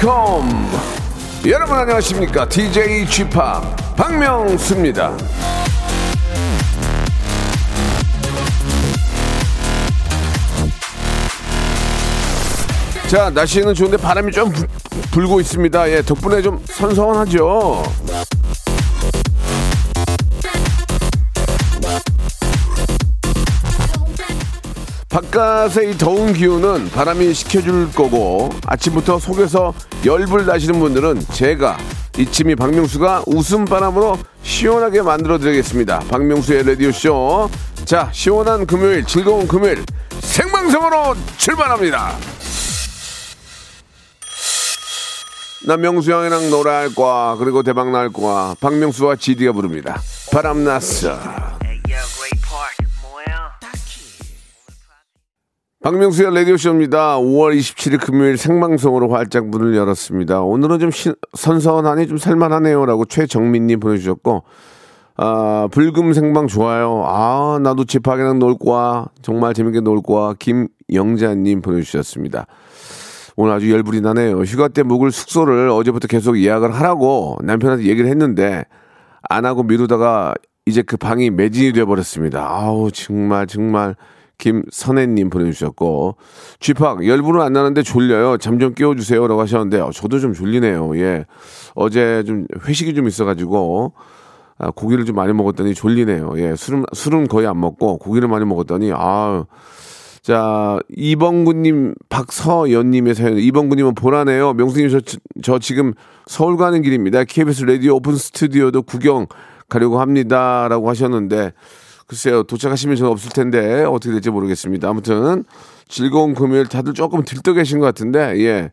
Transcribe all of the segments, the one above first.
컴. 여러분 안녕하십니까? DJ p 박명수입니다. 자 날씨는 좋은데 바람이 좀 불, 불고 있습니다. 예 덕분에 좀 선선하죠 바깥의 이 더운 기운은 바람이 식혀줄 거고 아침부터 속에서 열불 나시는 분들은 제가 이치미 박명수가 웃음 바람으로 시원하게 만들어 드리겠습니다. 박명수의 라디오 쇼. 자, 시원한 금요일, 즐거운 금요일 생방송으로 출발합니다. 나 명수 형이랑 놀아할 거야. 그리고 대박 날 거야. 박명수와 지디가 부릅니다. 바람 났어. 박명수의 라디오쇼입니다. 5월 27일 금요일 생방송으로 활짝 문을 열었습니다. 오늘은 좀 시, 선선하니 좀 살만하네요 라고 최정민님 보내주셨고, 아, 불금 생방 좋아요. 아, 나도 집하기랑 놀 거야. 정말 재밌게 놀 거야. 김영자님 보내주셨습니다. 오늘 아주 열불이 나네요. 휴가 때 묵을 숙소를 어제부터 계속 예약을 하라고 남편한테 얘기를 했는데, 안 하고 미루다가 이제 그 방이 매진이 돼버렸습니다. 아우, 정말, 정말. 김선혜님 보내주셨고 쥐팍 열불은 안 나는데 졸려요. 잠 좀 깨워주세요 라고 하셨는데 어, 저도 좀 졸리네요. 예, 어제 좀 회식이 좀 있어가지고 아, 고기를 좀 많이 먹었더니 졸리네요. 예, 술은 술은 거의 안 먹고 고기를 많이 먹었더니 아. 자, 이범구님, 박서연님의 사연. 이범구님은 보라네요. 명수님, 저, 저 지금 서울 가는 길입니다. KBS 라디오 오픈 스튜디오도 구경 가려고 합니다. 라고 하셨는데, 글쎄요, 도착하시면 저는 없을 텐데 어떻게 될지 모르겠습니다. 아무튼 즐거운 금요일 다들 조금 들떠 계신 것 같은데 예.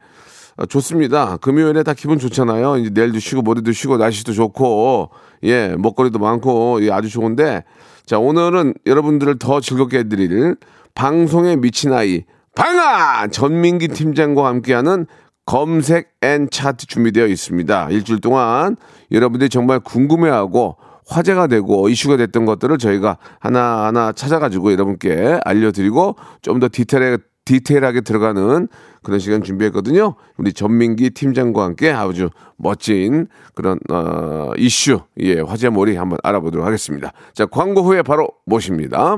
아, 좋습니다. 금요일에 다 기분 좋잖아요. 이제 내일도 쉬고 모레도 쉬고 날씨도 좋고 예 먹거리도 많고 예, 아주 좋은데 자 오늘은 여러분들을 더 즐겁게 해드릴 방송에 미친 아이 방아 전민기 팀장과 함께하는 검색 and 차트 준비되어 있습니다. 일주일 동안 여러분들이 정말 궁금해하고 화제가 되고 이슈가 됐던 것들을 저희가 하나하나 찾아가지고 여러분께 알려드리고 좀 더 디테일하게, 디테일하게 들어가는 그런 시간 준비했거든요. 우리 전민기 팀장과 함께 아주 멋진 그런 어, 이슈, 예, 화제몰이 한번 알아보도록 하겠습니다. 자, 광고 후에 바로 모십니다.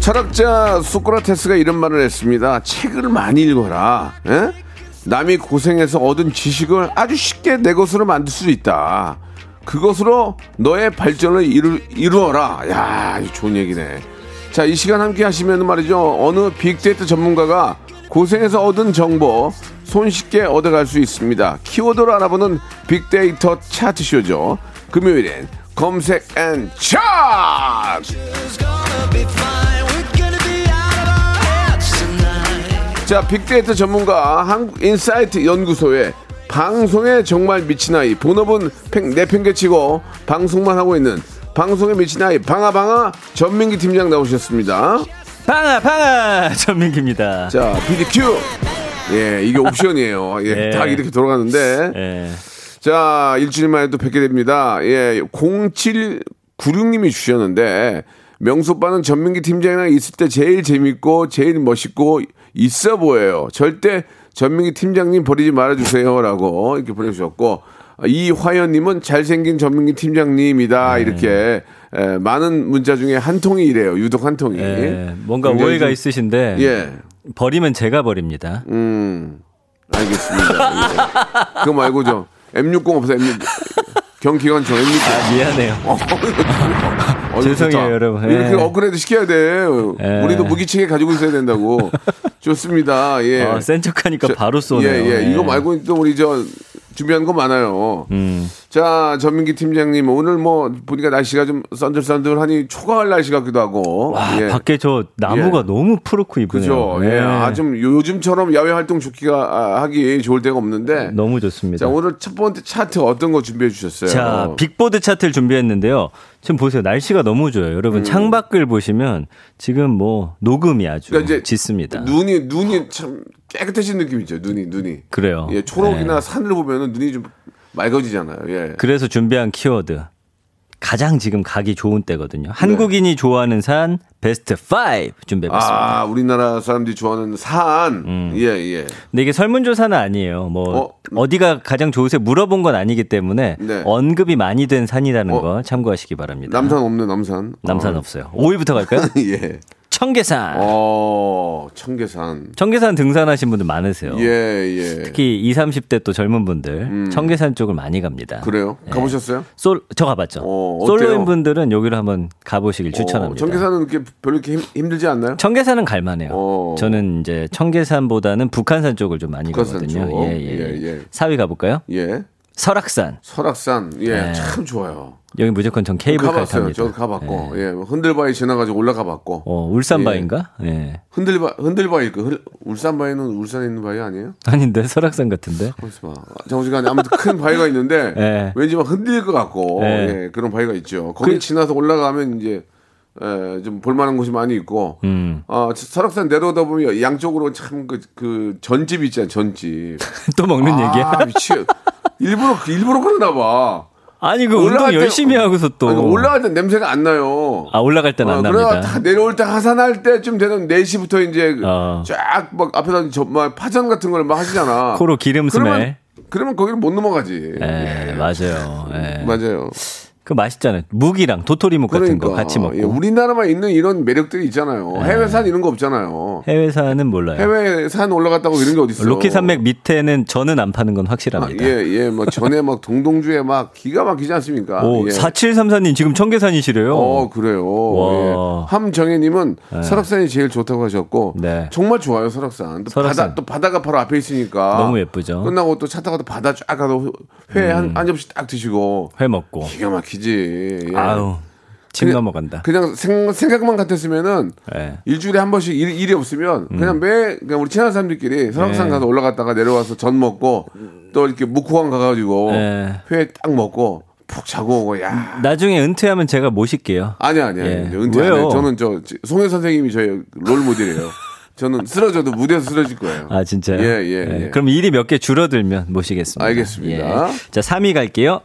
철학자 소크라테스가 이런 말을 했습니다. 책을 많이 읽어라. 에? 남이 고생해서 얻은 지식을 아주 쉽게 내 것으로 만들 수 있다. 그것으로 너의 발전을 이루, 이루어라. 야, 좋은 얘기네. 자, 이 시간 함께 하시면 말이죠. 어느 빅데이터 전문가가 고생해서 얻은 정보 손쉽게 얻어갈 수 있습니다. 키워드로 알아보는 빅데이터 차트쇼죠. 금요일엔 검색 and 차트! 자, 빅데이터 전문가 한국인사이트 연구소의 방송에 정말 미친 아이 본업은 팽, 내팽개치고 방송만 하고 있는 방송에 미친 아이 방아방아 전민기 팀장 나오셨습니다. 방아 방아 전민기입니다. 자, PDQ. 예, 이게 옵션이에요. 예, 네. 딱 이렇게 돌아가는데. 예. 자, 일주일 만에 또 뵙게 됩니다. 예, 0796님이 주셨는데, 명수 오빠는 전민기 팀장이랑 있을 때 제일 재밌고, 제일 멋있고, 있어 보여요. 절대 전민기 팀장님 버리지 말아주세요. 라고 이렇게 보내주셨고, 이화연님은 잘생긴 전민기 팀장님이다. 이렇게, 에, 많은 문자 중에 한 통이 이래요. 유독 한 통이. 예, 뭔가 오해가 좀- 있으신데 예. 버리면 제가 버립니다. 음, 알겠습니다. 예. 그거 말고 저 M60 없어요. M60. 경기관총 M60. 아, 미안해요. 어이구, 죄송해요, 좋다. 여러분. 이렇게 예. 업그레이드 시켜야 돼. 예. 우리도 무기체계 가지고 있어야 된다고. 좋습니다. 예. 아, 센 척하니까 저- 바로 쏘네요. 예, 예. 예. 이거 말고 또 우리 저 준비한 거 많아요. 음. 자, 전민기 팀장님 오늘 뭐 보니까 날씨가 좀 썬들썬들하니 초가을 날씨 같기도 하고. 와, 예. 밖에 저 나무가 예. 너무 푸르고 이쁘네요. 그죠. 예. 아, 좀 요즘처럼 야외 활동 좋기가 아, 하기 좋을 때가 없는데. 너무 좋습니다. 자, 오늘 첫 번째 차트 어떤 거 준비해 주셨어요? 자, 빅보드 차트를 준비했는데요. 지금 보세요. 날씨가 너무 좋아요. 여러분, 창밖을 보시면 지금 뭐 녹음이 아주 음. 그러니까 이제 짙습니다. 눈이 눈이 참 깨끗해진 느낌이죠. 눈이 눈이. 그래요. 예, 초록이나 네. 산을 보면은 눈이 좀 맑아지잖아요. 예. 그래서 준비한 키워드. 가장 지금 가기 좋은 때거든요. 한국인이 좋아하는 산 베스트 5 준비해봤습니다. 아, 우리나라 사람들이 좋아하는 산. 예, 예. 근데 이게 설문조사는 아니에요. 뭐 어디가 가장 좋으세요 물어본 건 아니기 때문에 네. 언급이 많이 된 산이라는 어? 거 참고하시기 바랍니다. 남산 없네, 남산. 남산 어. 없어요. 5위부터 갈까요? 예. 청계산. 어, 청계산. 청계산 등산하신 분들 많으세요. 예, 예. 특히 20, 30대 또 젊은 분들 청계산 쪽을 많이 갑니다. 그래요? 예. 가보셨어요? 솔, 저 가봤죠. 어? 솔로인 분들은 여기로 한번 가보시길 추천합니다. 어, 청계산은 이렇게 별로 이렇게 힘, 힘들지 않나요? 청계산은 갈만해요. 어. 저는 이제 청계산보다는 북한산 쪽을 좀 많이 북한산 가거든요. 쪽. 예, 예. 예, 예. 4위 가볼까요? 예. 설악산. 설악산. 예, 네. 참 좋아요. 여기 무조건 전 케이블카 가봤어요. 탑니다. 저 가봤고. 예. 흔들바위 지나가지고 올라가 봤고. 어, 울산바인가? 예. 흔들바 흔들바위 그 흔- 울산 바위는 울산에 있는 바위 아니에요? 아닌데 설악산 같은데. 잠시만. 아무튼 큰 바위가 있는데 예. 왠지 막 흔들릴 것 같고 예. 예, 그런 바위가 있죠. 거기 그- 지나서 올라가면 이제 예, 좀 볼만한 곳이 많이 있고. 음. 아 설악산 내려오다 보면 양쪽으로 참 그 그 전집 있잖아요. 전집. 또 먹는 얘기야? 아 미치. 일부러 일부러 그러나 봐. 아니 그 운동 때- 열심히 하고서 또. 아니, 올라갈 때 냄새가 안 나요. 아 올라갈 땐안 어, 그러다 납니다. 다 내려올 때 하산할 때쯤 되는 4시부터 이제 어. 쫙막 앞에다 저, 막 파전 같은 걸 막 하시잖아. 코로 기름 스멜. 그러면, 그러면 거기를 못 넘어가지. 예, 맞아요. 예. 맞아요. 그 맛있잖아요. 묵이랑 도토리묵 같은 거 같이 먹고. 예, 우리나라만 있는 이런 매력들이 있잖아요. 네. 해외산 이런 거 없잖아요. 해외산은 몰라요. 해외산 올라갔다고 이런 게 어디 있어? 로키 산맥 밑에는 저는 안 파는 건 아, 확실합니다. 예, 예, 뭐 전에 막 동동주에 막 기가 막히지 않습니까? 오, 예. 4734님 지금 청계산이시래요. 어, 그래요. 와. 예. 함정혜 님은 설악산이 제일 좋다고 하셨고, 네. 정말 좋아요, 설악산. 또 설악산. 바다, 또 바다가 바로 앞에 있으니까. 너무 예쁘죠. 끝나고 또 차 타고 또 바다 쫙 가서 회한한 접시 딱 드시고. 회 먹고. 기가 막히 지. 예. 아우, 침 그냥- 넘어간다. 그냥 생, 생각만 같았으면은 예. 일주일에 한 번씩 일, 일이 없으면 그냥 매 그냥 우리 친한 사람들끼리 설악산 네. 가서 올라갔다가 내려와서 전 먹고 또 이렇게 묵호강 가가지고 네. 회 딱 먹고 푹 자고 오고 야 나중에 은퇴하면 제가 모실게요. 아니야 아니야 예. 이제 은퇴 안 왜요? 저는 저 송혜 선생님이 저의 롤 모델이에요. 저는 쓰러져도 무대에서 쓰러질 거예요. 아, 진짜요? 예, 예, 예. 그럼 일이 몇 개 줄어들면 모시겠습니다. 알겠습니다. 예. 자, 3위 갈게요.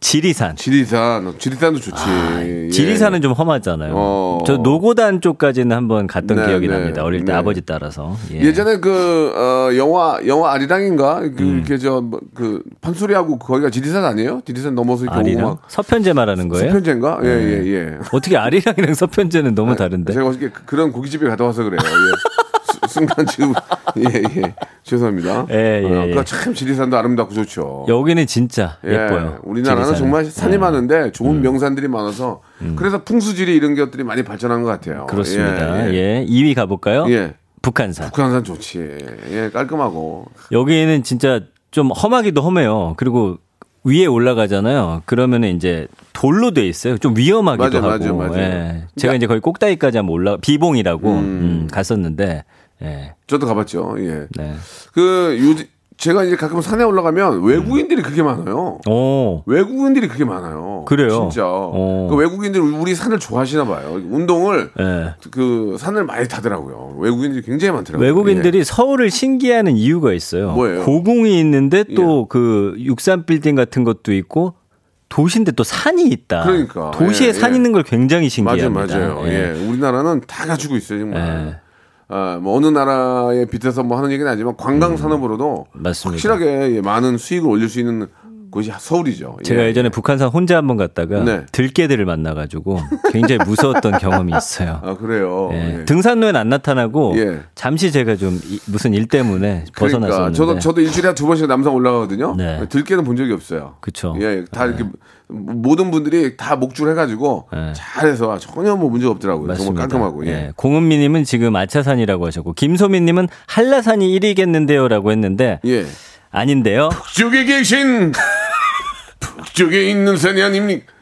지리산. 지리산 지리산도 좋지. 예. 아, 지리산은 좀 험하잖아요. 어. 저 노고단 쪽까지는 한번 갔던 네, 기억이 네, 납니다. 어릴 때 네. 아버지 따라서. 예. 예전에 그 어, 영화 영화 아리랑인가 그 음. 이렇게 저그 판소리하고 거기가 지리산 아니에요? 지리산 넘어서 이렇게 오고 아리랑 막 서편제 말하는 거예요? 서편제인가? 예, 예, 예. 어떻게 아리랑이랑 서편제는 너무 다른데? 제가 어저께 그- 그런 고깃집에 갔다 와서 그래요. 예. 수- 순간 지금 예, 예. 죄송합니다. 예, 예, 어, 예. 그참 지리산도 아름답고 좋죠. 여기는 진짜 예, 예뻐요. 우리나라는 지리산은. 정말 산이 예. 음. 많은데 좋은 명산들이 많아서 그래서 풍수지리 이런 것들이 많이 발전한 것 같아요. 그렇습니다. 예, 예, 예. 2위 가볼까요? 예. 북한산. 북한산 좋지. 예, 깔끔하고. 여기는 진짜 좀 험하기도 험해요. 그리고 위에 올라가잖아요. 그러면은 이제 돌로 돼 있어요. 좀 위험하기도 맞아, 하고. 맞아, 맞아. 예. 제가 이제 거의 꼭다기까지 한번 올라 비봉이라고 음, 갔었는데 예. 저도 가봤죠. 예. 네. 그 요, 제가 이제 가끔 산에 올라가면 외국인들이 그렇게 많아요. 오. 외국인들이 그렇게 많아요. 그래요? 진짜. 어. 그 외국인들이 우리 산을 좋아하시나 봐요. 운동을 예. 그 산을 많이 타더라고요. 외국인들이 굉장히 많더라고요. 외국인들이 서울을 신기해하는 이유가 있어요. 뭐예요? 예. 고궁이 있는데 또 그 육산 빌딩 같은 것도 있고 도시인데 또 산이 있다. 그러니까. 도시에 예, 산 예. 있는 걸 굉장히 예. 맞아요, 신기합니다. 맞아요. 예. 우리나라는 다 가지고 있어요, 정말. 예. 아, 뭐 어느 나라에 빗대서 뭐 하는 얘기는 아니지만 관광 산업으로도 음. 맞습니다. 확실하게 예, 많은 수익을 올릴 수 있는 그것이 서울이죠. 제가 예. 예. 전에 북한산 혼자 한번 갔다가 네. 들깨들을 만나가지고 굉장히 무서웠던 경험이 있어요. 아 그래요. 예. 예. 등산로엔 안 나타나고 예. 잠시 제가 좀 이- 무슨 일 때문에 그러니까 벗어났었는데. 저도 저도 일주일에 한 두 번씩 남산 올라가거든요. 네. 들깨는 본 적이 없어요. 그쵸. 예, 다 이렇게 모든 분들이 다 목줄 해가지고 네. 잘해서 전혀 뭐 문제 없더라고요. 맞습니다. 정말 깔끔하고. 예. 예. 공은미님은 지금 아차산이라고 하셨고 김소민님은 한라산이 1위겠는데요라고 했는데 예. 아닌데요. 북쪽에 계신 북쪽에 있는 산이 아닙니까?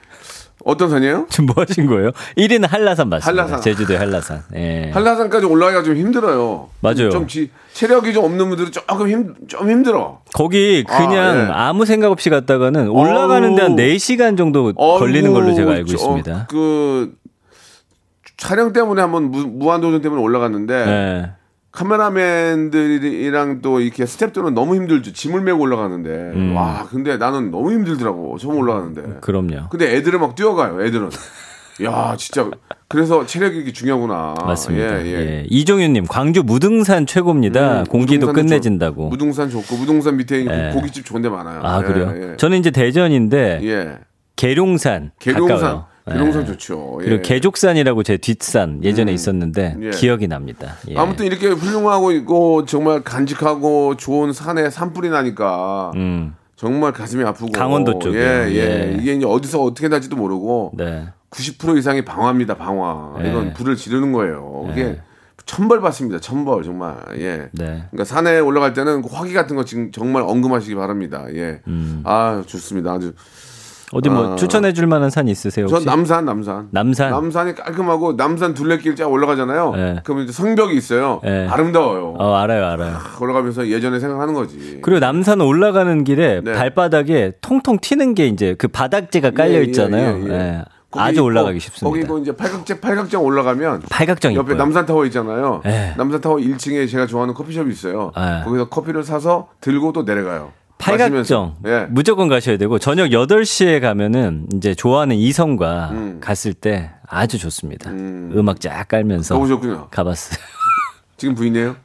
어떤 산이에요? 지금 뭐 하신 거예요? 1위는 한라산 맞습니다. 한라산. 제주도의 한라산. 예. 한라산까지 올라가기가 좀 힘들어요. 맞아요. 좀 지, 체력이 좀 없는 분들은 조금 힘, 좀 힘들어. 거기 그냥 아, 예. 아, 무 생각 없이 갔다가는 올라가는 데 한 어우. 4시간 정도 걸리는 걸로 제가 알고 있습니다. 어, 그 촬영 때문에 한번 무, 무한도전 때문에 올라갔는데 예. 카메라맨들이랑 또 이렇게 스탭들은 너무 힘들죠. 짐을 메고 올라가는데 음. 와 근데 나는 너무 힘들더라고 처음 올라가는데. 그럼요. 근데 애들은 막 뛰어가요. 애들은. 야 진짜 그래서 체력이 이렇게 중요하구나. 맞습니다. 예, 예, 예. 이종윤님, 광주 무등산 최고입니다. 음, 공기도 끝내진다고. 좋- 무등산 좋고 무등산 밑에 예. 고깃집 좋은 데 많아요. 아, 예, 그래요? 예. 저는 이제 대전인데, 예. 계룡산. 계룡산. 계룡산 예. 좋죠. 예. 그리고 계족산이라고 제 뒷산 예전에 있었는데, 예. 기억이 납니다. 예. 아무튼 이렇게 훌륭하고 있고 정말 간직하고 좋은 산에 산불이 나니까 음, 정말 가슴이 아프고 강원도 쪽이요. 예, 예. 예. 이게 이제 어디서 어떻게 날지도 모르고 네. 90% 이상이 방화입니다. 방화. 예. 이건 불을 지르는 거예요. 이게 천벌 받습니다. 천벌 정말. 예. 네. 그러니까 산에 올라갈 때는 그 화기 같은 거 지금 정말 언금하시기 바랍니다. 예. 음. 아 좋습니다. 아주 어디 뭐 아. 추천해 줄 만한 산 있으세요? 전 혹시? 남산, 남산. 남산? 남산이 깔끔하고 남산 둘레길 쫙 올라가잖아요. 예. 그러면 이제 성벽이 있어요. 예. 아름다워요. 어, 알아요, 알아요. 올라가면서 예전에 생각하는 거지. 그리고 남산 올라가는 길에 네. 발바닥에 통통 튀는 게 이제 그 바닥재가 깔려 예, 예, 있잖아요. 예, 예. 예. 아주 올라가기 거- 쉽습니다. 거기 그 이제 팔각정 팔각정 올라가면 팔각정 옆에 이뻐요. 남산 타워 있잖아요. 예. 남산 타워 1층에 제가 좋아하는 커피숍이 있어요. 예. 거기서 커피를 사서 들고 또 내려가요. 팔각정. 예. 무조건 가셔야 되고 저녁 8시에 가면은 이제 좋아하는 이성과 음. 갔을 때 아주 좋습니다. 음. 악쫙 깔면서 가보셨군요. 가봤어요. 지금 부인이에요?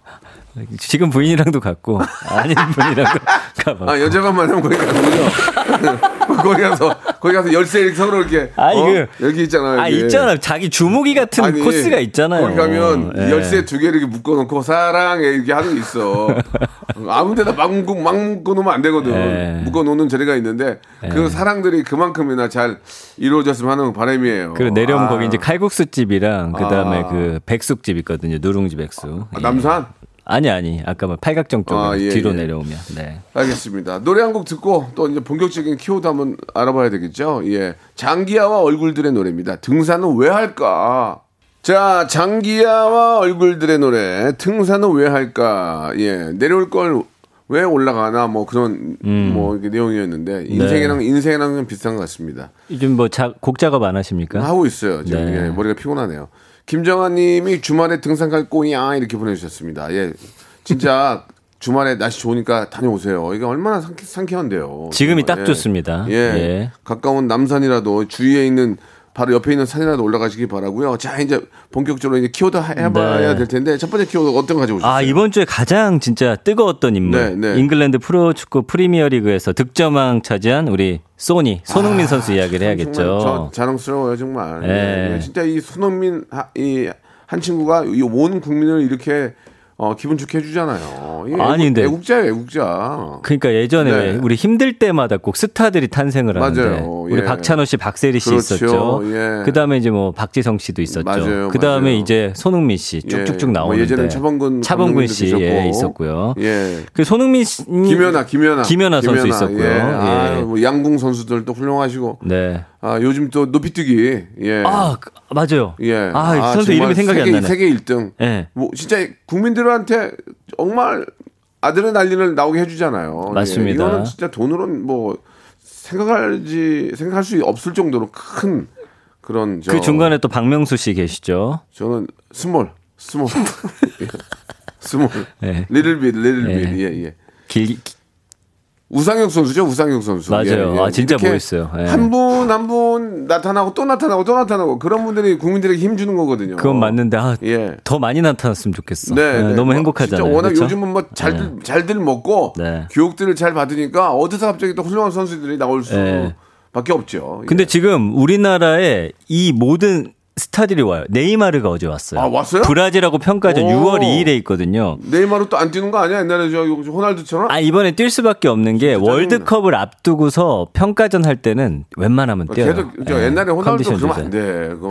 지금 부인이랑도 갔고 아닌 분이랑도 가봤고. 아 여자만 하면 거기 가는 거죠? 거기 가서 거기 가서 열쇠 서로 이렇게 아니, 어? 그- 여기 있잖아요. 아. 있잖아 자기 주무기 같은 아니, 코스가 있잖아요. 거기 가면 예. 열쇠 두개 이렇게 묶어놓고 사랑해 이렇게 하는 게 있어. 아무데나 막 묶고 막 묶어놓으면 안 되거든. 예. 묶어놓는 자리가 있는데 그 사랑들이 그만큼이나 잘 이루어졌으면 하는 바람이에요. 그리고 내려오면 아. 거기 이제 칼국수 집이랑 그 다음에 아. 그 백숙 집 있거든요. 누룽지 백숙. 아, 예. 남산? 아니 아니 아까 뭐 팔각정 쪽 아, 예, 뒤로 예. 내려오면 네. 알겠습니다. 노래 한 곡 듣고 또 이제 본격적인 키워드 한번 알아봐야 되겠죠. 예. 장기하와 얼굴들의 노래입니다. 등산은 왜 할까? 자, 장기하와 얼굴들의 노래. 등산은 왜 할까? 예. 내려올 걸 왜 올라가나? 뭐 그런 뭐 이렇게 내용이었는데 인생이랑 인생이랑 좀 비슷한 것 같습니다. 요즘 뭐 자, 곡 작업 안 하십니까? 하고 있어요. 지금 네. 예, 머리가 피곤하네요. 김정아 님이 주말에 등산 갈 거냐 이렇게 보내주셨습니다. 예. 진짜 주말에 날씨 좋으니까 다녀오세요. 이게 얼마나 상쾌, 상쾌한데요. 지금이. 딱 좋습니다. 예. 예. 가까운 남산이라도 주위에 있는 바로 옆에 있는 산이라도 올라가시기 바라고요. 자, 이제 본격적으로 이제 키워드 해- 해봐야 네. 될 텐데 첫 번째 키워드 어떤 거 가져오셨어요? 아 이번 주에 가장 진짜 뜨거웠던 인물 네, 네. 잉글랜드 프로축구 프리미어리그에서 득점왕 차지한 우리 소니 손흥민 선수 이야기를 해야겠죠. 아, 자랑스러워요 정말. 예. 예, 진짜 이 손흥민 이 한 친구가 이 온 국민을 이렇게 어, 기분 좋게 해주잖아요. 이게 아니, 근데- 애국자예요 애국자. 그러니까 예전에 네. 왜 우리 힘들 때마다 꼭 스타들이 탄생을 하는데 맞아요. 우리 예. 박찬호 씨, 박세리 씨 그렇죠. 있었죠. 예. 그 다음에 이제 뭐 박지성 씨도 있었죠. 그 다음에 맞아요. 이제 손흥민 씨 쭉쭉쭉 예. 나오는데 뭐 예전에 차범근 차범근 씨 계셨고. 예, 있었고요. 예. 그 손흥민 씨 김연아, 김연아, 김연아 선수 있었고요. 예. 예. 아, 뭐 양궁 선수들도 훌륭하시고. 네. 아, 요즘 또 높이뛰기. 예. 아 그- 맞아요. 예. 아, 그 선수 이름이 생각이 세계, 안 나네. 세계 1등. 예. 뭐 진짜 국민들한테 정말 아드레날린을 나오게 해주잖아요. 맞습니다. 예, 이거는 진짜 돈으로는 뭐 생각할지 생각할 수 없을 정도로 큰 그런 저 그 중간에 또 박명수 씨 계시죠. 저는 small small 예. small 예. little bit little 예. 빛 예, 예. 길 우상혁 선수죠, 우상혁 선수. 맞아요. 아, 진짜 멋있어요. 예. 한분 한 분 나타나고 또 나타나고 또 나타나고 그런 분들이 국민들에게 힘 주는 거거든요. 그건 맞는데 아, 예. 더 많이 나타났으면 좋겠어. 네, 예, 네. 너무 뭐 행복하잖아요. 워낙 그렇죠? 요즘은 뭐 잘들 잘들 먹고 네. 교육들을 잘 받으니까 어디서 갑자기 또 훌륭한 선수들이 나올 네. 수밖에 없죠. 예. 근데 지금 우리나라에 이 모든 스타들이 와요. 네이마르가 어제 왔어요. 아, 왔어요? 브라질하고 평가전 오. 6월 2일에 있거든요. 네이마르 또 안 뛰는 거 아니야? 옛날에 저 호날두처럼? 아 이번에 뛸 수밖에 없는 게 월드컵을 앞두고서 평가전 할 때는 웬만하면 뛰어요. 걔도 저 예, 옛날에 호날두 그러면. 안 돼. 그거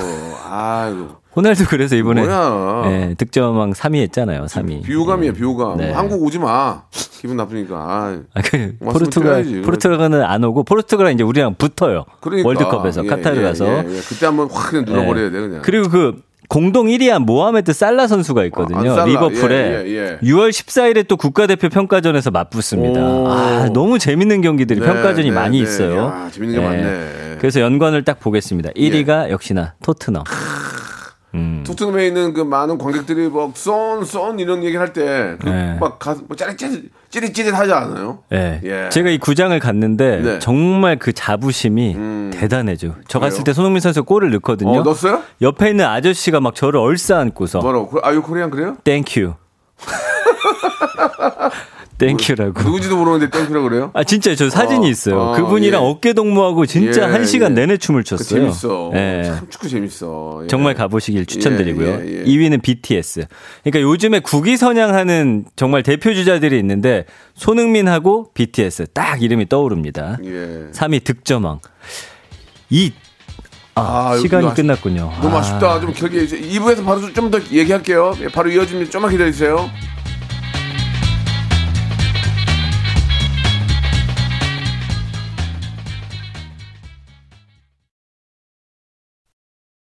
아이고 호날두 그래서 이번에 뭐야? 예, 득점왕 3위 했잖아요. 3위. 비호감이야 비호감. 네. 한국 오지 마. 기분 나쁘니까. 아, 아, 그 포르투갈. 포르투갈은 안 오고 포르투갈은 이제 우리랑 붙어요. 그러니까 월드컵에서 예, 카타르 예, 가서. 예, 예. 그때 한번 확 그냥 눌러버려야 돼 그냥. 그리고 그 공동 1위한 모하메드 살라 선수가 있거든요. 아. 리버풀에 예, 예, 예. 6월 14일에 또 국가대표 평가전에서 맞붙습니다. 오. 아, 너무 재밌는 경기들이 네, 평가전이 네, 많이 네. 있어요. 야, 재밌는 게 많네. 예. 그래서 연관을 딱 보겠습니다. 1위가 역시나 토트넘. 음. 토트넘에 있는 그 많은 관객들이 막 쏜쏜 이런 얘기 할때 네. 막 가슴 뭐 짜릿짜릿 찌릿찌릿 하지 않아요? 예. 예. 제가 이 구장을 갔는데 네. 정말 그 자부심이 음. 대단해져. 저 갔을 그래요? 때 손흥민 선수 골을 넣거든요. 어, 넣었어요? 옆에 있는 아저씨가 막 저를 얼싸 안고서 뭐라고? 아유 Korean 그래요? Thank you. Thank you라고. 누구지도 모르는데 thank you라고 그래요? 아 진짜 저 사진이 어, 있어요. 어, 그분이랑 예. 어깨 동무하고 진짜 예, 한 시간 예. 내내 춤을 그 췄어요. 재밌어. 예. 참 축구 재밌어. 예. 정말 가보시길 추천드리고요. 예, 예, 예. 2위는 BTS. 그러니까 요즘에 국위 선양하는 정말 대표 주자들이 있는데 손흥민하고 BTS 딱 이름이 떠오릅니다. 예. 3위 득점왕. 이 아, 아, 시간이 아쉽- 끝났군요. 너무 아, 아쉽다. 좀 길게 2부에서 바로 좀 더 얘기할게요. 예, 바로 이어집니다. 좀만 기다리세요.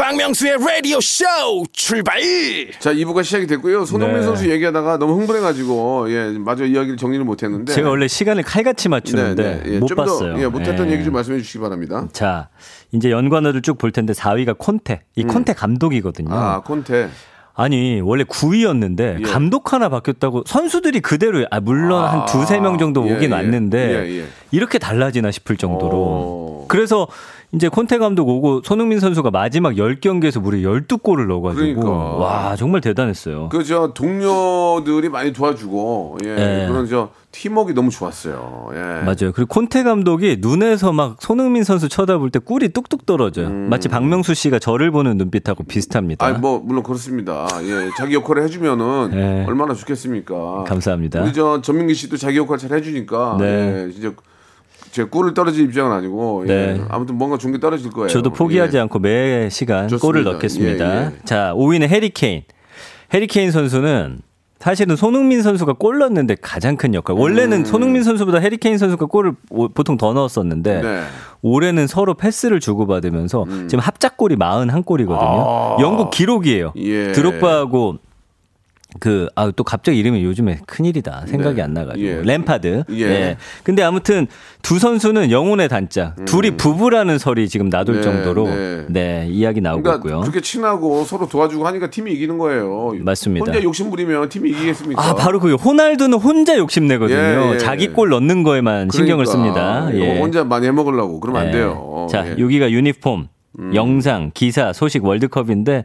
박명수의 라디오 쇼 출발. 자, 2부가 시작이 됐고요. 손흥민 네. 선수 얘기하다가 너무 흥분해가지고, 예, 마저 이야기를 정리를 못했는데. 제가 원래 시간을 칼같이 맞추는데 예, 못좀 더, 봤어요. 예, 못했던 예. 얘기 좀 말씀해 주시기 바랍니다. 자, 이제 연관어를 쭉 볼 텐데 4위가 콘테. 이 콘테 감독이거든요. 음. 아, 콘테. 아니 원래 9위였는데 예. 감독 하나 바뀌었다고 선수들이 그대로 아 물론 아, 한 두세 명 정도 예, 오긴 예. 왔는데 예, 예. 이렇게 달라지나 싶을 정도로 어. 그래서 이제 콘테 감독 오고 손흥민 선수가 마지막 10경기에서 무려 12골을 넣어가지고 그러니까. 와 정말 대단했어요. 그저 동료들이 많이 도와주고 예, 예. 그런 저 팀워크 너무 좋았어요. 예. 맞아요. 그리고 콘테 감독이 눈에서 막 손흥민 선수 쳐다볼 때 꿀이 뚝뚝 떨어져요. 마치 박명수 씨가 저를 보는 눈빛하고 비슷합니다. 음. 아, 뭐 물론 그렇습니다. 예, 자기 역할을 해주면은 예. 얼마나 좋겠습니까. 감사합니다. 우리 저 전민기 씨도 자기 역할 잘 해주니까 네. 예, 진짜 제 꿀을 떨어질 입장은 아니고 예, 네. 아무튼 뭔가 게 떨어질 거예요. 저도 포기하지 예. 않고 매 시간 좋습니다. 골을 넣겠습니다. 예, 예. 자, 5위는 해리케인. 해리케인 선수는 사실은 손흥민 선수가 골 넣었는데 가장 큰 역할. 원래는 손흥민 선수보다 해리케인 선수가 골을 오- 보통 더 넣었었는데 음. 네. 음. 올해는 서로 패스를 주고받으면서 지금 합작골이 41골이거든요. 아. 영국 기록이에요. 예. 드록바하고 그, 아, 또 갑자기 이름이 요즘에 큰일이다. 생각이 네. 안 나가지고. 예. 램파드. 예. 예. 근데 아무튼 두 선수는 영혼의 단짝. 둘이 부부라는 설이 지금 나돌 네, 정도로 네. 네, 이야기 나오고 그러니까 있고요. 그렇게 친하고 서로 도와주고 하니까 팀이 이기는 거예요. 맞습니다. 혼자 욕심 부리면 팀이 이기겠습니까? 아, 바로 그 호날두는 혼자 욕심내거든요. 예, 예. 자기 골 넣는 거에만 신경을 그러니까. 씁니다. 이거 예. 혼자 많이 해먹으려고 그러면 안 예. 돼요. 자, 예. 여기가 유니폼, 영상, 기사, 소식 월드컵인데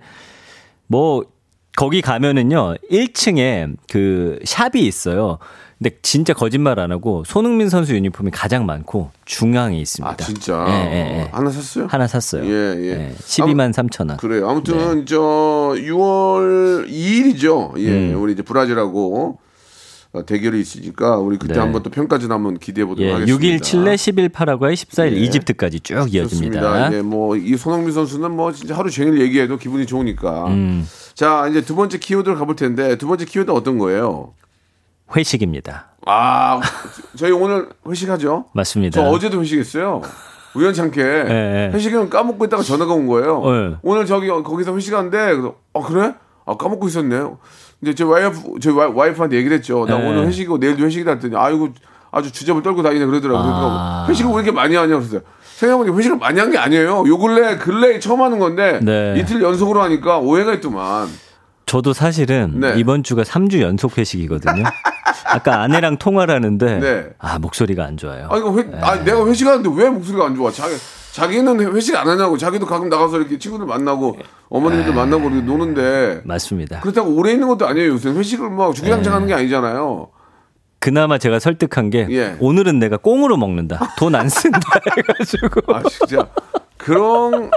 뭐 거기 가면은요 1층에 그 샵이 있어요. 근데 진짜 거짓말 안 하고 손흥민 선수 유니폼이 가장 많고 중앙에 있습니다. 아 진짜 예, 예, 예. 하나 샀어요? 하나 샀어요. 예, 예. 12만 3천 원. 그래요. 아무튼 네. 저 6월 2일이죠. 예, 음. 우리 이제 브라질하고 어, 대결이 있으니까 우리 그때 네. 한번 또 평가전 한번 기대해 보도록 예, 하겠습니다. 6일 칠레, 10일 파라과이, 14일 예. 이집트까지 쭉 이어집니다. 좋습니다. 예, 뭐이 손흥민 선수는 뭐 진짜 하루 종일 얘기해도 기분이 좋으니까. 음. 자, 이제 두 번째 키워드를 가볼 텐데 두 번째 키워드 어떤 거예요? 회식입니다. 아, 저희 오늘 회식하죠? 맞습니다. 저 어제도 회식했어요. 우연찮게 예. 회식은 까먹고 있다가 전화가 온 거예요. 예. 오늘 저기 거기서 회식하는데 그래서 아 그래? 아 까먹고 있었네요. 이제 제 와이프 제 와이- 와이프한테 얘기를 했죠. 나 예. 오늘 회식이고 내일도 회식이다 했더니 아이고 아주 주접을 떨고 다니네 그러더라고요. 아. 그러니까 회식을 왜 이렇게 많이 하냐 그랬어요. 생각해보니 회식을 많이 한 게 아니에요. 요 근래 근래에 처음 하는 건데 네. 이틀 연속으로 하니까 오해가 있더만. 저도 사실은 네. 이번 주가 3주 연속 회식이거든요. 아까 아내랑 통화를 하는데 네. 아 목소리가 안 좋아요. 아 이거 회, 아 내가 회식하는데 왜 목소리가 안 좋아? 자기 자기는 회식 안 하냐고 자기도 가끔 나가서 이렇게 친구들 만나고 어머님들 만나고 이렇게 노는데 맞습니다. 그렇다고 오래 있는 것도 아니에요 요새 회식을 막 주구장창 하는 게 아니잖아요. 그나마 제가 설득한 게 예. 오늘은 내가 꽁으로 먹는다. 돈 안 쓴다 해가지고. 아 진짜 그런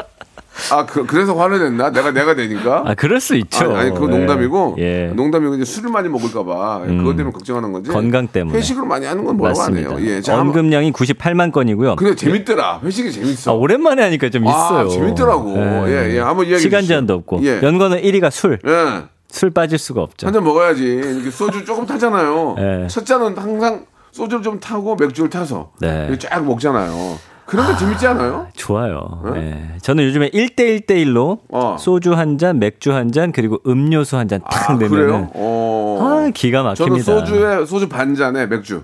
아 그, 그래서 화를 냈나? 내가 내가 되니까. 아 그럴 수 있죠. 아니, 아니 그건 예. 농담이고 예. 음. 농담이고 이제 술을 많이 먹을까봐 그것 때문에 걱정하는 건지 건강 때문에. 회식을 많이 하는 건 뭐라고 맞습니다. 하네요. 예, 자, 한번- 언급량이 98만 건이고요. 근데 재밌더라. 회식이 재밌어. 아, 오랜만에 하니까 좀 아, 있어요. 재밌더라고. 예, 예. 한번 이야기해 시간. 제한도 없고. 예. 연관은 1위가 술. 예. 술 빠질 수가 없죠. 한 잔 먹어야지. 이렇게 소주 조금 타잖아요. 네. 첫 잔은 항상 소주를 좀 타고 맥주를 타서 네. 쫙 먹잖아요. 그런 게 재밌지 않아요? 좋아요. 예. 저는 요즘에 1대1대1로 어. 소주 한 잔, 맥주 한 잔, 그리고 음료수 한 잔탁 아, 그래요? 어. 아, 기가 막힙니다. 저는 소주에 소주 반 잔에 맥주.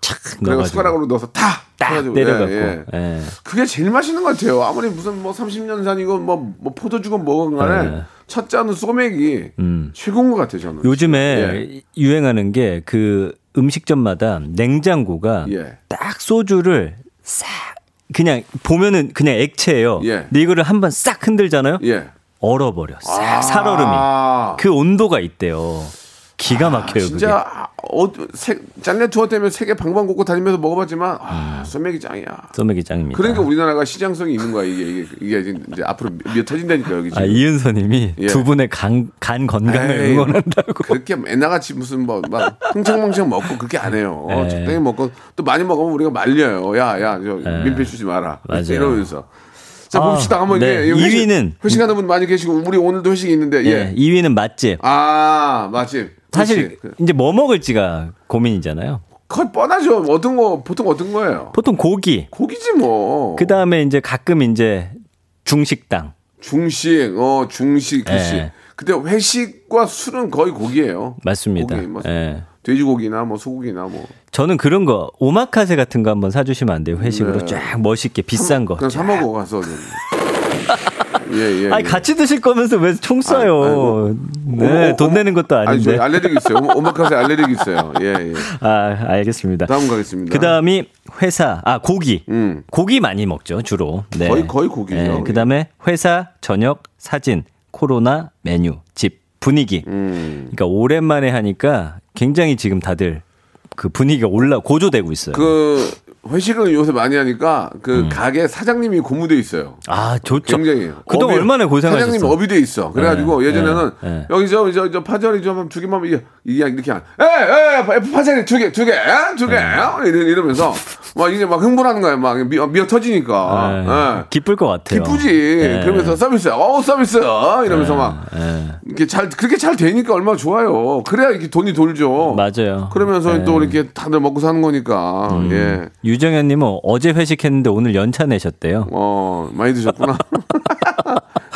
착 그리고 숟가락으로 넣어서 탁 딱 내려갖고. 예, 예. 예. 그게 제일 맛있는 것 같아요. 아무리 무슨 뭐 30년 산이고 뭐, 뭐 포도주건 뭐건 간에 네. 첫 잔은 소맥이 최고인 것 같아요. 저는. 음. 요즘에 예. 유행하는 게 그 음식점마다 냉장고가 예. 딱 소주를 싹 그냥 보면은 그냥 액체예요. 예. 근데 이거를 한번 싹 흔들잖아요. 예. 얼어버려. 싹 아. 살얼음이. 그 온도가 있대요. 기가 막혀요. 진짜 어, 세, 짠내 투어 때문에 세계 방방곡곡 다니면서 먹어봤지만 아, 음. 소맥이 짱이야. 소맥이 짱입니다. 그러니까 우리나라가 시장성이 있는 거야 이게 이게, 이게 이제 앞으로 미어 터진다니까 여기 지금. 아, 이은서님이 예. 두 분의 간, 간 건강을 에이, 응원한다고. 그렇게 맨날같이 무슨 뭐 막 흥청망청 먹고 그렇게 안 해요. 예. 적당히 먹고 또 많이 먹으면 우리가 말려요. 야야 저 민폐 주지 마라. 맞아요. 이러면서. 자 아, 봅시다 한번 네. 회식, 2위는 회식하는 분 많이 계시고 우리 오늘도 회식이 있는데 예. 예. 2위는 맛집. 아 맛집. 사실 그렇지. 이제 뭐 먹을지가 고민이잖아요. 거의 뻔하죠. 어떤 거 보통 어떤 거예요? 보통 고기. 고기지 뭐. 그 다음에 이제 가끔 이제 중식당. 중식, 어, 중식, 회식. 예. 근데 회식과 술은 거의 고기예요. 맞습니다. 고기, 뭐 예. 돼지고기나 뭐 소고기나 뭐. 저는 그런 거 오마카세 같은 거 한번 사주시면 안 돼요. 회식으로 네. 쫙 멋있게 비싼 거. 그냥 사 먹어 가서 좀. 예, 예. 아니 예. 같이 드실 거면서 왜 총 쏴요? 아, 아이고. 네, 오, 돈 오, 내는 것도 아니, 아닌데. 저 알레르기 있어요. 오- 오마카세 알레르기 있어요. 예, 예. 아, 알겠습니다. 다음 가겠습니다. 그 다음이 회사, 아, 고기. 음. 고기 많이 먹죠, 주로. 네. 거의- 거의 고기예요. 그 다음에 회사, 저녁, 사진, 코로나, 메뉴, 집, 분위기. 음. 그러니까 오랜만에 하니까 굉장히 지금 다들 그 분위기가 올라, 고조되고 있어요. 그 회식을 요새 많이 하니까 그 가게 사장님이 고무돼 있어요. 아, 좋죠. 굉장히 up이- 얼마나 고생하셨어요. 사장님 up이 돼 있어. 그래가지고 네, 예전에는 네, 네. 여기 저 저 저 파절이 좀 두 개만 이게 이렇게 한, 에 에 파절이 두 개, 두 개, 두 개, 네. 이러- 이러면서 막 이게 막 흥분하는 거야. 막 미어, 미어 터지니까. 네, 예. 기쁠 것 같아요. 기쁘지. 네. 그러면서 서비스, 어 서비스 이러면서 막 네. 이렇게 잘 그렇게 잘 되니까 얼마나 좋아요. 그래야 이렇게 돈이 돌죠. 맞아요. 그러면서 네. 음. 또 이렇게 다들 먹고 사는 거니까. 예. 유정현님은 어제 회식했는데 오늘 연차 내셨대요. 어 많이 드셨구나.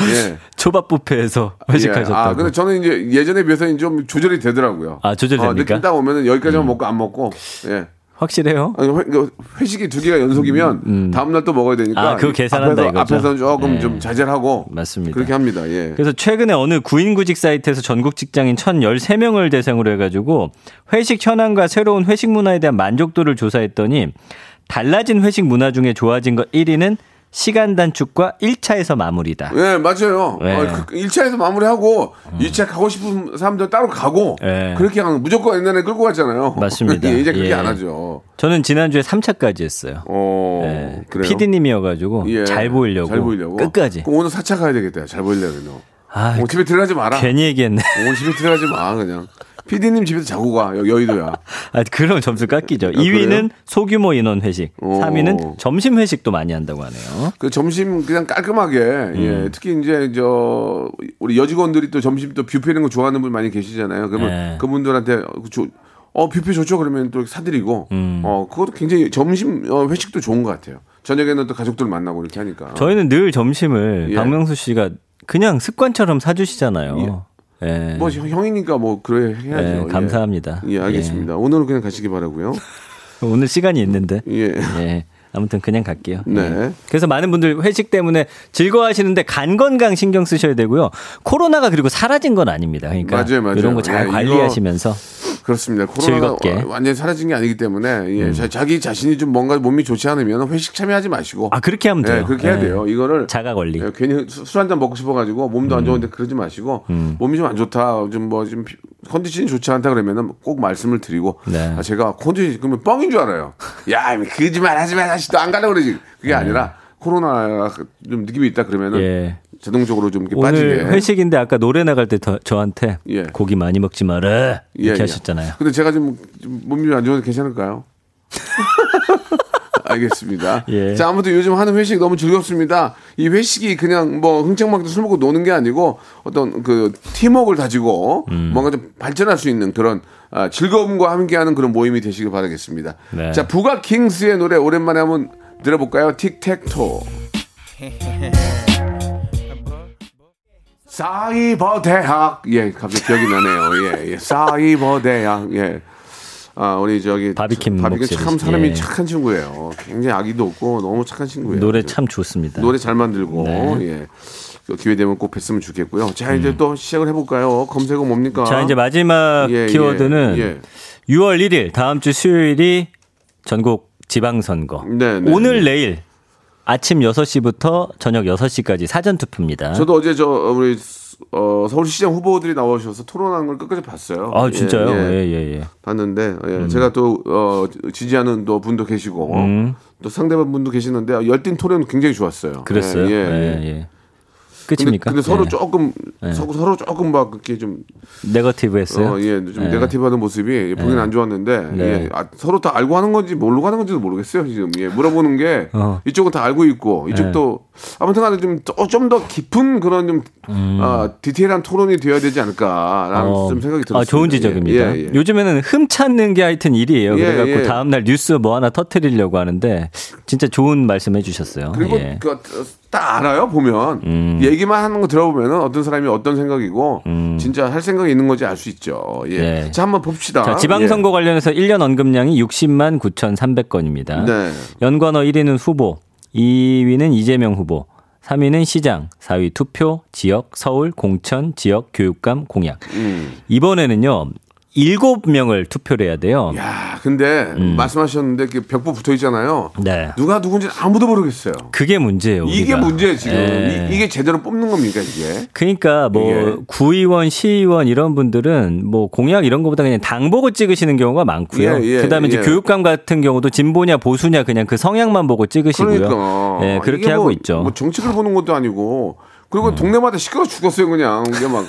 예. 초밥 뷔페에서 예. 회식하셨다고. 아, 근데 저는 이제 예전에 비해서는 좀 조절이 되더라고요. 아, 조절됩니까? 음. 어, 느낌 딱 오면은 여기까지만 먹고 안 먹고. 예. 확실해요? 아니, 회, 그 회식이 두 개가 연속이면 다음날 또 먹어야 되니까. 음, 아, 그거 계산한다 앞에서, 이거죠? 앞에서는 조금 예. 좀 자제를 하고. 맞습니다. 그렇게 합니다. 예. 그래서 최근에 어느 구인구직 사이트에서 전국 직장인 1013명을 대상으로 해가지고 회식 현황과 새로운 회식 문화에 대한 만족도를 조사했더니 달라진 회식 문화 중에 좋아진 것 1위는 시간 단축과 1차에서 마무리다. 예, 맞아요. 네. 어, 그 1차에서 마무리하고 2차 가고 싶은 사람들 따로 가고 네. 그렇게 하는 무조건 옛날에 끌고 갔잖아요. 맞습니다. 예, 이제 그렇게 예. 안 하죠. 저는 지난주에 3차까지 했어요. 어, 네. 그래요. PD님이어가지고 예, 잘 보이려고. 잘 보이려고. 끝까지. 오늘 4차 가야 되겠다. 잘 보이려면 너. 아, 오늘 집에 들어가지 마라. 괜히 얘기했네. 오늘 집에 들어가지 마 그냥. PD님 집에서 자고 가. 여, 여의도야. 아, 그럼 점수 깎이죠. 아, 그래요? 2위는 소규모 인원 회식, 오. 3위는 점심 회식도 많이 한다고 하네요. 그 점심 그냥 깔끔하게 음. 예 특히 이제 저 우리 여직원들이 또 점심 또 뷔페 이런 거 좋아하는 분 많이 계시잖아요. 그러면 네. 그분들한테 조, 어 뷔페 좋죠 그러면 또 사드리고 음. 어 그것도 굉장히 점심 어, 회식도 좋은 것 같아요. 저녁에는 또 가족들 만나고 이렇게 하니까. 저희는 늘 점심을 예. 박명수 씨가 그냥 습관처럼 사주시잖아요. 예. 뭐 형- 형이니까 뭐 그래 해야죠. 예, 감사합니다. 예, 알겠습니다. 오늘은 그냥 가시기 바라고요. 오늘 시간이 있는데. 예. 예. 아무튼 그냥 갈게요. 네. 예. 그래서 많은 분들 회식 때문에 즐거워하시는데 간 건강 신경 쓰셔야 되고요. 코로나가 그리고 사라진 건 아닙니다. 그러니까 맞아요, 맞아요. 이런 거잘 예, 관리하시면서 그렇습니다. 코로나가 즐겁게. 음. 와- 완전히 사라진 게 아니기 때문에 예, 자, 자기 자신이 좀 뭔가 몸이 좋지 않으면 회식 참여하지 마시고 아 그렇게 하면 돼요. 예, 그렇게 해야 예. 돼요. 이거를 자가 관리. 예, 괜히 술 한 잔 먹고 싶어가지고 몸도 안 좋은데 그러지 마시고 음. 몸이 좀 안 좋다, 좀 뭐 좀 컨디션이 좋지 않다 그러면은 꼭 말씀을 드리고 네. 아, 제가 컨디션 그러면 뻥인 줄 알아요. 야, 거짓말 하지 마, 다시 또 안 가려 그러지. 그게 아니라 코로나 좀 느낌이 있다 그러면은 네. 예. 자동적으로 좀 이렇게 오늘 빠지게. 회식인데 아까 노래 나갈 때 더- 저한테 예. 고기 많이 먹지 마라 예, 이렇게 예. 하셨잖아요. 근데 제가 좀, 좀 몸이 좀안 좋은데 괜찮을까요? 알겠습니다. 예. 자, 아무튼 요즘 하는 회식 너무 즐겁습니다. 이 회식이 그냥 뭐 흥청망청 술 먹고 노는 게 아니고 어떤 그 팀워크를 다지고 음. 뭔가 좀 발전할 수 있는 그런 아, 즐거움과 함께하는 그런 모임이 되시길 바라겠습니다. 네. 자, 부가 킹스의 노래 오랜만에 한번 들어볼까요? 틱택토. 사이버 대학 예 갑자기 기억이 나네요 예 예 사이버 대학 예 아, 우리 저기 바비킴 바비킴. 참 사람이 예. 착한 친구예요. 굉장히 아기도 없고 너무 착한 친구예요. 노래 참 좋습니다. 노래 잘 만들고 네. 예. 그 기회 되면 꼭 뵀으면 좋겠고요. 자 이제 또 시작을 해볼까요? 검색어 뭡니까? 음. 자 이제 마지막 예, 예, 키워드는 예. 6월 1일 다음 주 수요일이 전국 지방선거. 네, 네, 오늘 네. 내일 아침 6시부터 저녁 6시까지 사전 투표입니다. 저도 어제 저 우리 어, 서울시장 후보들이 나오셔서 토론하는 걸 끝까지 봤어요. 아 진짜요? 예, 예, 예. 예, 예. 봤는데 예, 제가 또 어, 지지하는 또 분도 계시고 음. 또 상대방 분도 계시는데 열띤 토론 굉장히 좋았어요. 그랬어요? 예, 끝입니까? 근데 서로 예. 조금 예. 서로, 조금 막 그렇게 좀 네거티브 했어요. 어, 예, 좀 예. 네가티브하는 모습이 보기는 안 좋았는데 네. 예, 아, 서로 다 알고 하는 건지 모르고 하는 건지도 모르겠어요 지금 예, 물어보는 게 어. 이쪽은 다 알고 있고 이쪽도 아무튼간에 좀좀 더 깊은 그런 좀 아, 디테일한 토론이 되어야 되지 않을까라는 음. 어, 좀 생각이 들었습니다. 아, 좋은 지적입니다. 예, 예. 요즘에는 흠 찾는 게 하여튼 일이에요. 예, 그래갖고 예. 다음날 뉴스 뭐 하나 터트리려고 하는데 진짜 좋은 말씀 해주셨어요. 그리고 예. 음. 그, 딱 알아요 보면 얘기만 하는 거 들어보면 어떤 사람이 어떤 생각이고 진짜 할 생각이 있는 건지 알 수 있죠. 예. 예. 자 한번 봅시다. 자, 지방선거 관련해서 1년 언급량이 60만 9,300건입니다. 네. 연관어 1위는 후보, 2위는 이재명 후보, 3위는 시장, 4위 투표, 지역, 서울, 공천, 지역, 교육감, 공약. 음. 이번에는요, 7명을 투표를 해야 돼요. 야, 근데 말씀하셨는데 그 벽보 붙어 있잖아요. 음. 네. 누가 누군지 아무도 모르겠어요. 그게 문제예요. 이게 우리가. 문제예요 지금. 예. 이, 게 제대로 뽑는 겁니까 이게? 그러니까 뭐 이게. 구의원, 시의원 이런 분들은 뭐 공약 이런 거보다 그냥 당 보고 찍으시는 경우가 많고요. 예, 예, 그다음에 이제 예. 교육감 같은 경우도 진보냐 보수냐 그냥 그 성향만 보고 찍으시고요. 그러니까. 예, 그렇게 이게 하고 뭐, 있죠. 음. 뭐 정책을 보는 것도 아니고 그리고 동네마다 시끄러 죽었어요 그냥 이게 막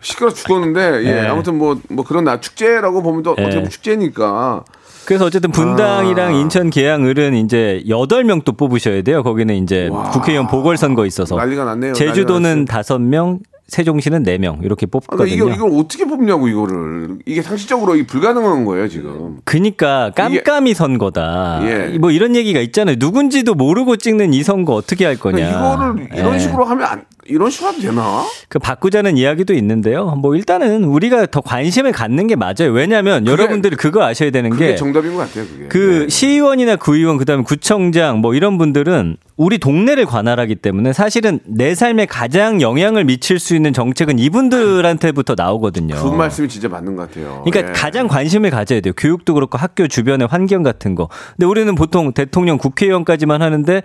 시끄러 죽었는데 예, 예. 아무튼 뭐 뭐 그런 나 축제라고 보면 또 예. 어떻게 보면 축제니까 그래서 어쨌든 분당이랑 아. 인천 계양을은 이제 8명 또 뽑으셔야 돼요. 거기는 이제 국회의원 보궐선거 있어서. 난리가 났네요. 제주도는 난리가 5명, 세종시는 4명 이렇게 아, 그러니까 뽑거든요. 이거 이걸 어떻게 뽑냐고 이거를 이게 상식적으로 이게 불가능한 거예요 지금. 그니까 깜깜이 선거다. 예. 뭐 이런 얘기가 있잖아요. 누군지도 모르고 찍는 이 선거 어떻게 할 거냐. 이거를 이런 예. 식으로 하면 안, 이런 식으로 하면 되나? 그 바꾸자는 이야기도 있는데요. 뭐 일단은 우리가 더 관심을 갖는 게 맞아요. 왜냐하면 여러분들이 그거 아셔야 되는 게 정답인 것 같아요 그게. 그 네. 시의원이나 구의원 그다음에 구청장 뭐 이런 분들은 우리 동네를 관할하기 때문에 사실은 내 삶에 가장 영향을 미칠 수 있는 정책은 이분들한테부터 나오거든요. 그 말씀이 진짜 맞는 것 같아요. 그러니까 예. 가장 관심을 가져야 돼요. 교육도 그렇고 학교 주변의 환경 같은 거. 근데 우리는 보통 대통령, 국회의원까지만 하는데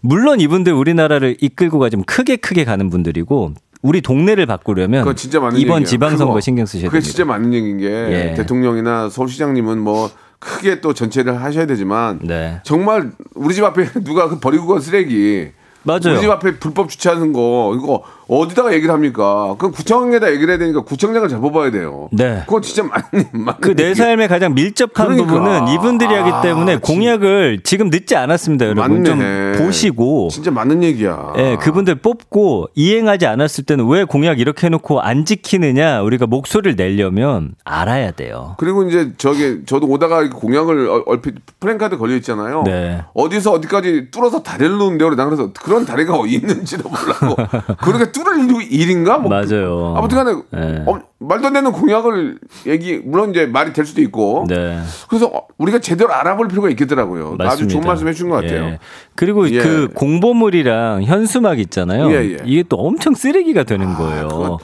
물론 이분들 우리나라를 이끌고 가지면 크게 크게 가는 분들이고 우리 동네를 바꾸려면 이번 얘기예요. 지방선거 그거. 신경 쓰셔야 그게 됩니다. 진짜 맞는 얘기인 게 예. 대통령이나 서울시장님은 뭐 크게 또 전체를 하셔야 되지만 네. 정말 우리 집 앞에 누가 그 버리고 간 쓰레기 맞아요. 우리 집 앞에 불법 주차하는 거 이거 어디다가 얘기를 합니까? 그 구청에다 얘기를 해야 되니까 구청장을 잘 뽑아야 돼요. 네. 그건 진짜 맞는 맞는 그내 얘기. 삶에 가장 밀접한 그러니까. 부분은 이분들이 하기 아, 때문에 진- 공약을 지금 늦지 않았습니다, 여러분. 좀 맞네. 보시고 진짜 맞는 얘기야. 예, 그분들 뽑고 이행하지 않았을 때는 왜 공약 이렇게 해놓고 안 지키느냐 우리가 목소리를 내려면 알아야 돼요. 그리고 이제 저기 저도 오다가 공약을 얼- 얼핏 프랭카드 걸려 있잖아요. 네. 어디서 어디까지 뚫어서 다리를 놓는데요. 나 그래서 그런 다리가 있는지도 몰라고. 그렇게 뚫을 일- 일인가? 뭐 맞아요. 아무튼간에 네. 어, 말도 안 되는 공약을 얘기 물론 이제 말이 될 수도 있고. 네. 그래서 어, 우리가 제대로 알아볼 필요가 있겠더라고요. 아주 좋은 맞습니다. 말씀 해 주신 것 같아요. 예. 그리고 예. 그 공보물이랑 현수막 있잖아요. 예, 예. 이게 또 엄청 쓰레기가 되는 거예요. 그거,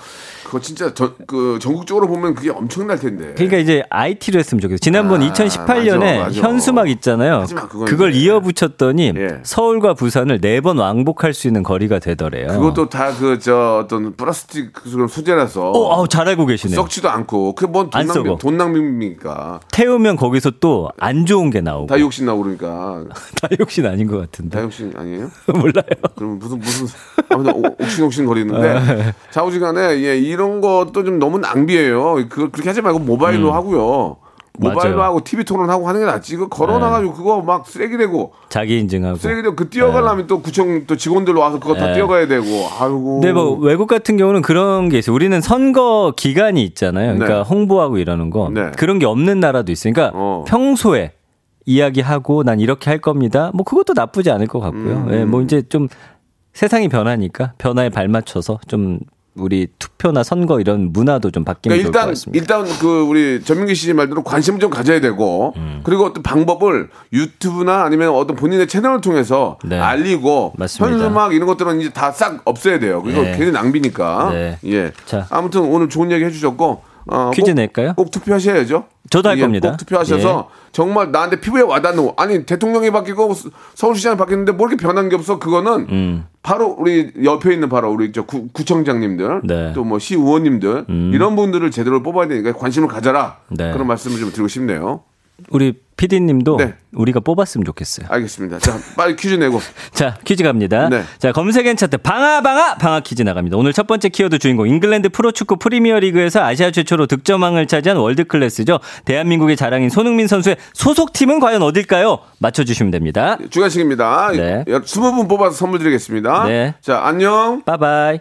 그거 진짜 저, 그 전국적으로 보면 그게 엄청날 텐데. 그러니까 이제 IT로 했으면 좋겠어요. 지난번 아, 2018년에 맞아, 맞아. 현수막 있잖아요. 그건 그걸 이제- 이어붙였더니 예. 서울과 부산을 네 번 왕복할 수 있는 거리가 되더래요. 그것도 다 그 저 어떤 플라스틱 소재라서 어, 아우, 잘 알고 계시네요. 썩지도 않고 그뭔 안돈 썩어. 낭비 돈 낭비입니까? 태우면 거기서 또 안 좋은 게 나오고. 다이옥신 나오고 그러니까 다이옥신 아닌 것 같은데. 다이옥신 아니에요? 몰라요. 그럼 무슨 무슨 아무튼 오- 옥신옥신 거리는데 아. 좌우지간에 예 이런 것도 좀 너무 낭비예요. 그 그렇게 하지 말고 모바일로 하고요. 모바일로 음. 맞아요. 하고 TV 토론하고 하는 게 낫지. 그 걸어놔가지고 그거 막 쓰레기 되고 자기 인증하고. 쓰레기 되고 그 뛰어가려면 또 구청 또 직원들 와서 그거 다 네. 뛰어가야 되고 아이고. 근데 뭐 외국 같은 경우는 그런 게 있어요. 우리는 선거 기간이 있잖아요. 그러니까 네. 홍보하고 이러는 거. 네. 그런 게 없는 나라도 있어요. 그러니까 어. 평소에 이야기하고 난 이렇게 할 겁니다. 뭐 그것도 나쁘지 않을 것 같고요. 음. 예, 뭐 이제 좀 세상이 변하니까 변화에 발맞춰서 좀 우리 투표나 선거 이런 문화도 좀 바뀌면 그러니까 좋을 것 일단 같습니다. 일단 그 우리 전민기 씨 말대로 관심을 좀 가져야 되고 음. 그리고 어떤 방법을 유튜브나 아니면 어떤 본인의 채널을 통해서 네. 알리고. 현수막 이런 것들은 이제 다 싹 없애야 돼요. 이거 네. 괜히 낭비니까. 네. 예. 자. 아무튼 오늘 좋은 얘기 해주셨고 어, 퀴즈 꼭- 낼까요? 꼭 투표하셔야죠. 저도 할 예, 겁니다. 꼭 투표하셔서 정말 나한테 피부에 와닿는 아니 대통령이 바뀌고 서- 서울시장이 바뀌었는데 뭐 이렇게 변한 게 없어 그거는 음. 바로 우리 옆에 있는 바로 우리 저 구, 구청장님들 네. 음. 또 뭐 시의원님들 이런 분들을 제대로 뽑아야 되니까 관심을 가져라 네. 그런 말씀을 좀 드리고 싶네요. 우리 PD님도 네. 우리가 뽑았으면 좋겠어요. 알겠습니다. 자 빨리 퀴즈 내고 자, 퀴즈 갑니다. 네. 자, 검색 N 차트 방아 방아 방아 퀴즈 나갑니다. 오늘 첫 번째 키워드 주인공 잉글랜드 프로축구 프리미어리그에서 아시아 최초로 득점왕을 차지한 world class죠. 대한민국의 자랑인 손흥민 선수의 소속팀은 과연 어딜까요? 맞춰 주시면 됩니다. 주간식입니다. 네. 20분 뽑아서 선물 드리겠습니다. 네. 자 안녕. 빠바이.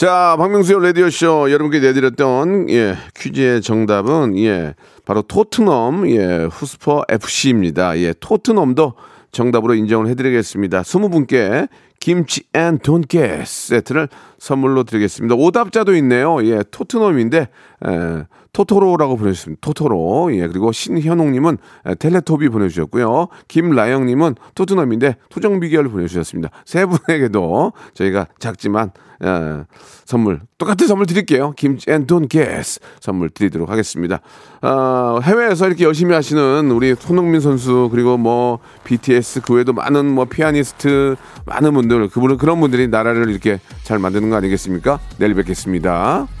자, 박명수의 라디오쇼 여러분께 내드렸던 예, 퀴즈의 정답은 예, 바로 토트넘 예, 홋스퍼 FC입니다. 예, 토트넘도 정답으로 인정을 해드리겠습니다. 20분께 김치 and 돈까스 세트를 선물로 드리겠습니다. 오답자도 있네요. 예, 토트넘인데 에, 토토로라고 보내주셨습니다. 토토로. 예, 그리고 신현웅님은 에, 텔레토비 보내주셨고요. 김라영님은 토트넘인데 토정비결 보내주셨습니다. 세 분에게도 저희가 작지만 에, 선물 똑같은 선물 드릴게요. 김치 and 돈까스 선물 드리도록 하겠습니다. 어, 해외에서 이렇게 열심히 하시는 우리 손흥민 선수 그리고 뭐 BTS 그 외에도 많은 뭐 피아니스트 많은 분들 그분 그런 분들이 나라를 이렇게 잘 만드는 거 아니겠습니까? 내일 뵙겠습니다.